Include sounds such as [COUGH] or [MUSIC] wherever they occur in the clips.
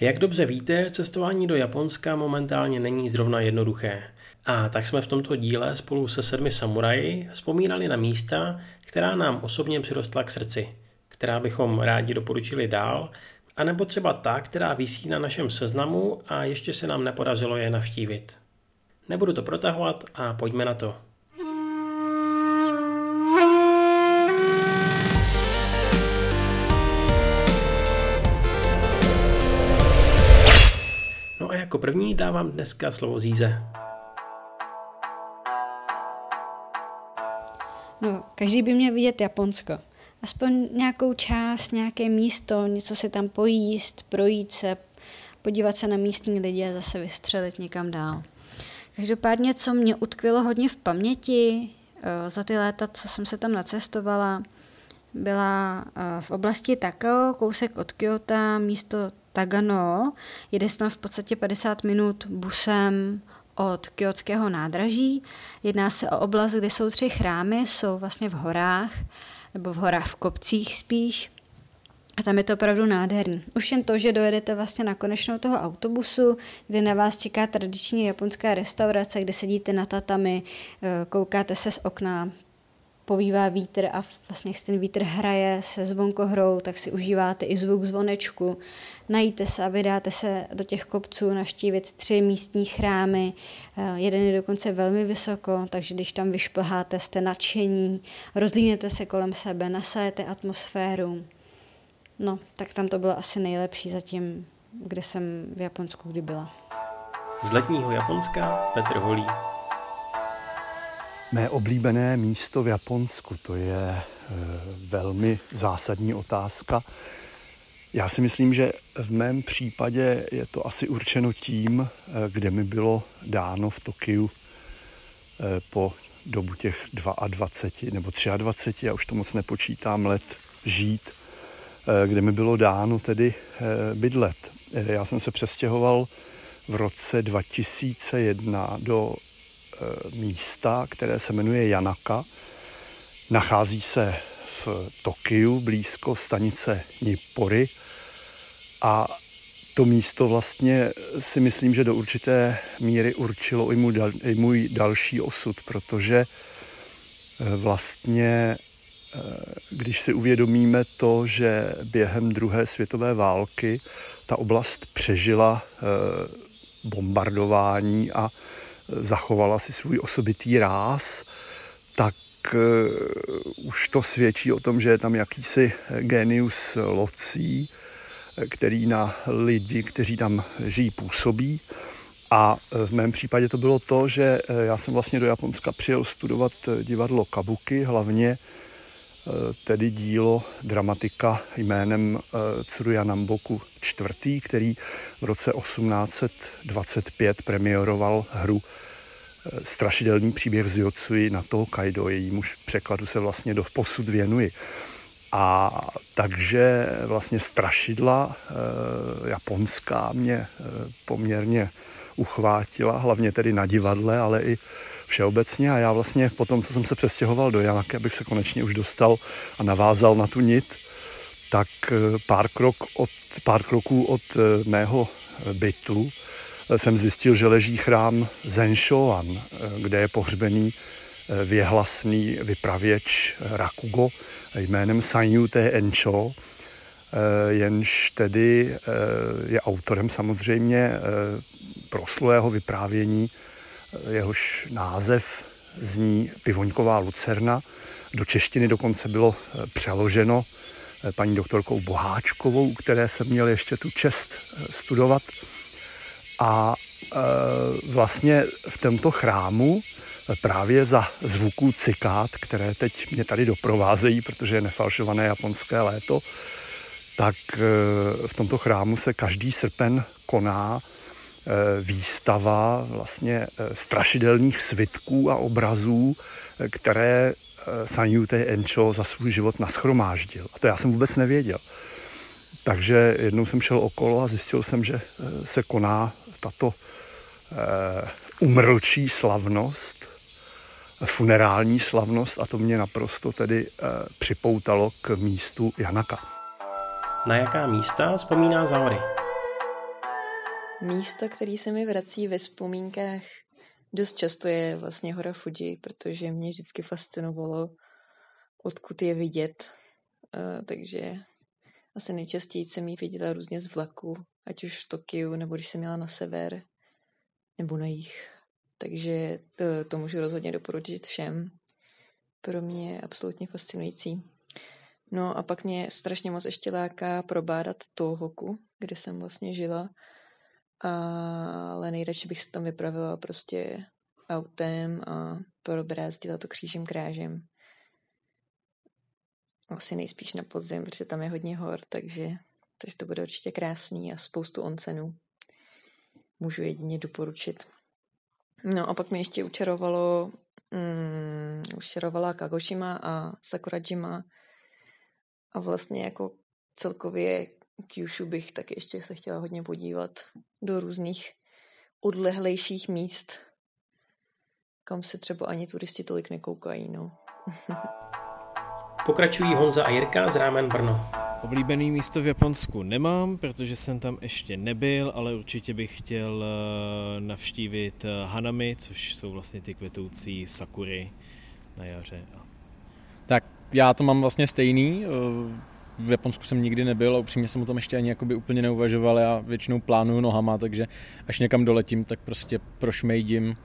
Jak dobře víte, cestování do Japonska momentálně není zrovna jednoduché. A tak jsme v tomto díle spolu se sedmi samuraji vzpomínali na místa, která nám osobně přirostla k srdci, která bychom rádi doporučili dál, anebo třeba ta, která vysí na našem seznamu a ještě se nám nepodařilo je navštívit. Nebudu to protahovat a pojďme na to. Jako první dávám dneska slovo Zíze. No, každý by měl vidět Japonsko. Aspoň nějakou část, nějaké místo, něco si tam pojíst, projít se, podívat se na místní lidi a zase vystřelit někam dál. Každopádně, co mě utkvělo hodně v paměti eh, za ty léta, co jsem se tam nacestovala, byla eh, v oblasti Takao, kousek od Kyoto, místo Tagano. Jede se tam v podstatě 50 minut busem od Kyotského nádraží. Jedná se o oblast, kde jsou tři chrámy, jsou vlastně v horách, nebo v horách v kopcích spíš. A tam je to opravdu nádherný. Už jen to, že dojedete vlastně na konečnou toho autobusu, kde na vás čeká tradiční japonská restaurace, kde sedíte na tatami, eh, koukáte se z okna, povívá vítr a vlastně jak ten vítr hraje se zvonkohrou, tak si užíváte i zvuk zvonečku. Najíte se a vydáte se do těch kopců naštívit tři místní chrámy. Eh, jeden je dokonce velmi vysoko, takže když tam vyšplháte, jste nadšení, rozlíněte se kolem sebe, nasajete atmosféru. No, tak tam to bylo asi nejlepší zatím, kde jsem v Japonsku kdy byla. Z letního Japonska Petr Holí. Mé oblíbené místo v Japonsku, to je e, velmi zásadní otázka. Já si myslím, že v mém případě je to asi určeno tím, e, kde mi bylo dáno v Tokiu e, po dobu těch 22 nebo 23, já už to moc nepočítám, let žít, kde mi bylo dáno tedy bydlet. Já jsem se přestěhoval v roce 2001 do místa, které se jmenuje Janaka. Nachází se v Tokiu, blízko stanice Nippory. A to místo vlastně si myslím, že do určité míry určilo i můj, dal, i můj další osud, protože eh, vlastně, eh, když si uvědomíme to, že během druhé světové války ta oblast přežila bombardování a zachovala si svůj osobitý ráz, tak uh, už to svědčí o tom, že je tam jakýsi genius locí, který na lidi, kteří tam žijí, působí. A v mém případě to bylo to, že eh, já jsem vlastně do Japonska přijel studovat divadlo kabuki, hlavně eh, tedy dílo dramatika jménem Tsuruya Namboku IV., který v roce 1825 premiéroval hru strašidelný příběh z Yotsui na toho Kaido, jejímuž překladu se vlastně do posud věnuji. A takže vlastně strašidla e, japonská mě e, poměrně uchvátila, hlavně tedy na divadle, ale i všeobecně. A já vlastně po tom, co jsem se přestěhoval do Janaky, abych se konečně už dostal a navázal na tu nit, tak eh, pár, krok od, pár kroků od mého bytu jsem zjistil, že leží chrám Zenshoan, kde je pohřbený eh, věhlasný vypravěč Rakugo jménem Sanyute Encho, eh, jenž tedy eh, je autorem samozřejmě proslulého vyprávění, jehož název zní Pivoňková lucerna. Do češtiny dokonce bylo přeloženo paní doktorkou Boháčkovou, které jsem měl ještě tu čest studovat. A vlastně v tomto chrámu právě za zvuků cikád, které teď mě tady doprovázejí, protože je nefalšované japonské léto, tak v tomto chrámu se každý srpen koná výstava vlastně strašidelných svitků a obrazů, které Sanyute Encho za svůj život naschromáždil. A to já jsem vůbec nevěděl. Takže jednou jsem šel okolo a zjistil jsem, že se koná tato eh, umrlčí slavnost, funerální slavnost a to mě naprosto tedy eh, připoutalo k místu Janaka. Na jaká místa vzpomíná Zahory? Místo, který se mi vrací ve vzpomínkách dost často je vlastně hora Fuji, protože mě vždycky fascinovalo, odkud je vidět. Uh, takže asi nejčastěji jsem ji viděla různě z vlaku, ať už v Tokiu, nebo když jsem měla na sever, nebo na jich. Takže to, to můžu rozhodně doporučit všem. Pro mě je absolutně fascinující. No a pak mě strašně moc ještě láká probádat Tohoku, kde jsem vlastně žila. Ale nejradši bych se tam vypravila prostě autem a probrázdila to křížem krážem. Asi nejspíš na podzim, protože tam je hodně hor, takže, takže to bude určitě krásný a spoustu oncenů. Můžu jedině doporučit. No a pak mi ještě učarovalo, mm, učarovala Kagoshima a Sakurajima a vlastně jako celkově Kyushu bych taky ještě se chtěla hodně podívat do různých odlehlejších míst, kam se třeba ani turisti tolik nekoukají, no. [LAUGHS] Pokračují Honza a Jirka z Rámen Brno. Oblíbený místo v Japonsku nemám, protože jsem tam ještě nebyl, ale určitě bych chtěl eh, navštívit eh, Hanami, což jsou vlastně ty kvetoucí sakury na jaře. Tak já to mám vlastně stejný. V Japonsku jsem nikdy nebyl a upřímně jsem o tom ještě ani jakoby úplně neuvažoval. Já většinou plánuju nohama, takže až někam doletím, tak prostě prošmejdím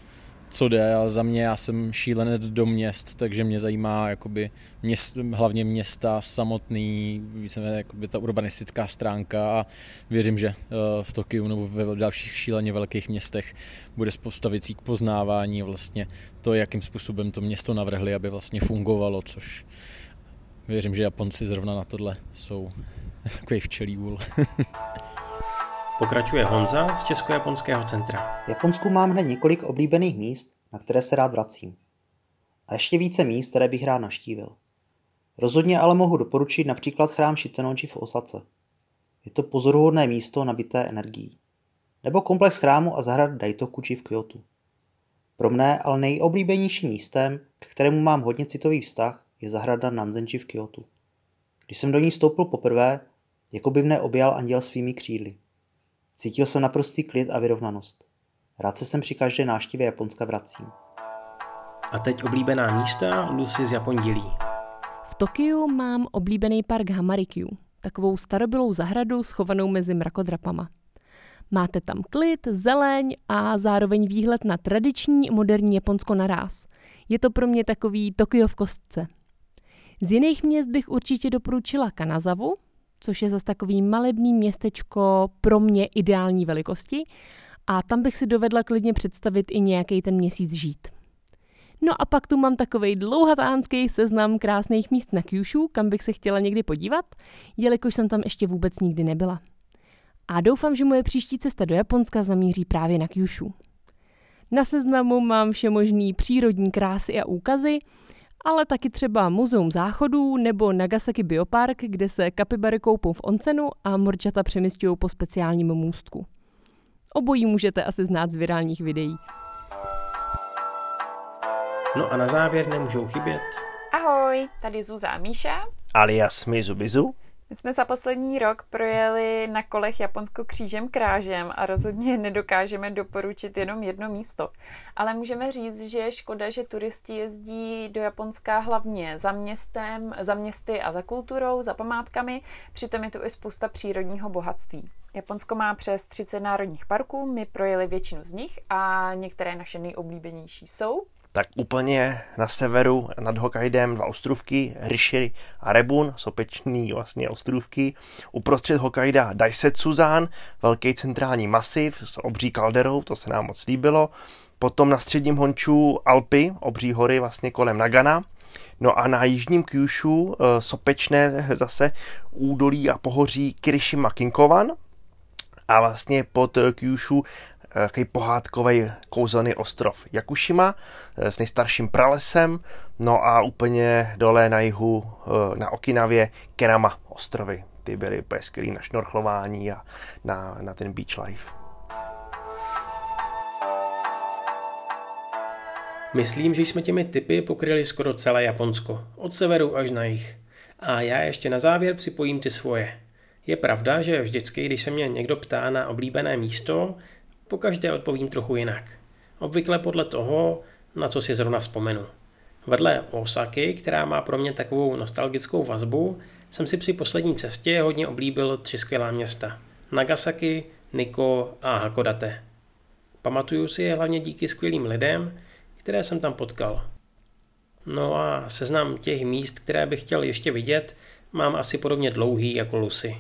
co jde. A za mě já jsem šílenec do měst, takže mě zajímá jakoby měst, hlavně města samotný, více jakoby ta urbanistická stránka. A věřím, že eh, v Tokiu nebo ve dalších šíleně velkých městech bude spousta věcí k poznávání. Vlastně to, jakým způsobem to město navrhli, aby vlastně fungovalo, což věřím, že Japonci zrovna na tohle jsou [LAUGHS] takový včelí úl. [LAUGHS] Pokračuje Honza z Česko-japonského centra. V Japonsku mám hned několik oblíbených míst, na které se rád vracím. A ještě více míst, které bych rád naštívil. Rozhodně ale mohu doporučit například chrám Shitenoji v Osace. Je to pozoruhodné místo nabité energií. Nebo komplex chrámu a zahrad Daitokuji v Kyoto. Pro mne ale nejoblíbenějším místem, k kterému mám hodně citový vztah, je zahrada Nanzenji v Kyoto. Když jsem do ní stoupil poprvé, jako by mne objal anděl svými křídly. Cítil jsem naprostý klid a vyrovnanost. Rád se sem při každé návštěvě Japonska vracím. A teď oblíbená místa Lucy z Japondilí. V Tokiu mám oblíbený park Hamarikyu, takovou starobylou zahradu schovanou mezi mrakodrapama. Máte tam klid, zeleň a zároveň výhled na tradiční moderní Japonsko naráz. Je to pro mě takový Tokio v kostce. Z jiných měst bych určitě doporučila Kanazavu, což je zase takový malebný městečko pro mě ideální velikosti a tam bych si dovedla klidně představit i nějaký ten měsíc žít. No a pak tu mám takový dlouhatánský seznam krásných míst na Kyushu, kam bych se chtěla někdy podívat, jelikož jsem tam ještě vůbec nikdy nebyla. A doufám, že moje příští cesta do Japonska zamíří právě na Kyushu. Na seznamu mám všemožný přírodní krásy a úkazy, ale taky třeba Muzeum záchodů nebo Nagasaki Biopark, kde se kapibary koupou v oncenu a morčata přemysťují po speciálním můstku. Obojí můžete asi znát z virálních videí. No a na závěr nemůžou chybět. Ahoj, tady Zuza a Míša. Alias Mizubizu. My jsme za poslední rok projeli na kolech Japonsko křížem krážem a rozhodně [LAUGHS] nedokážeme doporučit jenom jedno místo. Ale můžeme říct, že je škoda, že turisti jezdí do Japonska hlavně za městem, za městy a za kulturou, za památkami, přitom je tu i spousta přírodního bohatství. Japonsko má přes 30 národních parků, my projeli většinu z nich a některé naše nejoblíbenější jsou tak úplně na severu nad Hokkaidem dva ostrovky, Rishiri a Rebun, sopečný vlastně ostrovky. Uprostřed Hokkaida Daisetsuzan, velký centrální masiv s obří kalderou, to se nám moc líbilo. Potom na středním Honču Alpy, obří hory vlastně kolem Nagana. No a na jižním Kyushu eh, sopečné [LAUGHS] zase údolí a pohoří Kirishima Kinkovan, a vlastně pod Kyushu takový pohádkový kouzelný ostrov Jakušima eh, s nejstarším pralesem, no a úplně dole na jihu eh, na Okinavě Kenama ostrovy. Ty byly úplně skvělý na šnorchlování a na, na ten beach life. Myslím, že jsme těmi typy pokryli skoro celé Japonsko, od severu až na jih. A já ještě na závěr připojím ty svoje. Je pravda, že vždycky, když se mě někdo ptá na oblíbené místo, pokaždé odpovím trochu jinak. Obvykle podle toho, na co si zrovna vzpomenu. Vedle Osaky, která má pro mě takovou nostalgickou vazbu, jsem si při poslední cestě hodně oblíbil tři skvělá města. Nagasaki, Niko a Hakodate. Pamatuju si je hlavně díky skvělým lidem, které jsem tam potkal. No a seznam těch míst, které bych chtěl ještě vidět, mám asi podobně dlouhý jako Lucy.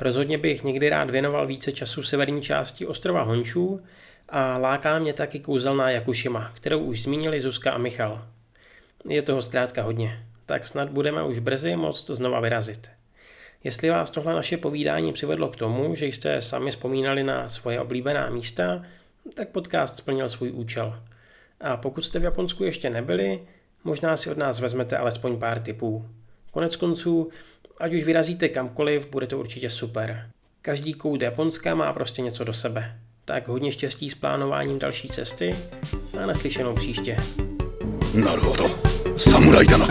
Rozhodně bych někdy rád věnoval více času severní části ostrova Hončů a láká mě taky kouzelná Jakušima, kterou už zmínili Zuzka a Michal. Je toho zkrátka hodně, tak snad budeme už brzy moct znova vyrazit. Jestli vás tohle naše povídání přivedlo k tomu, že jste sami vzpomínali na svoje oblíbená místa, tak podcast splnil svůj účel. A pokud jste v Japonsku ještě nebyli, možná si od nás vezmete alespoň pár tipů. Konec konců, ať už vyrazíte kamkoliv, bude to určitě super. Každý kout Japonska má prostě něco do sebe. Tak hodně štěstí s plánováním další cesty a naslyšenou příště. なるほど侍だな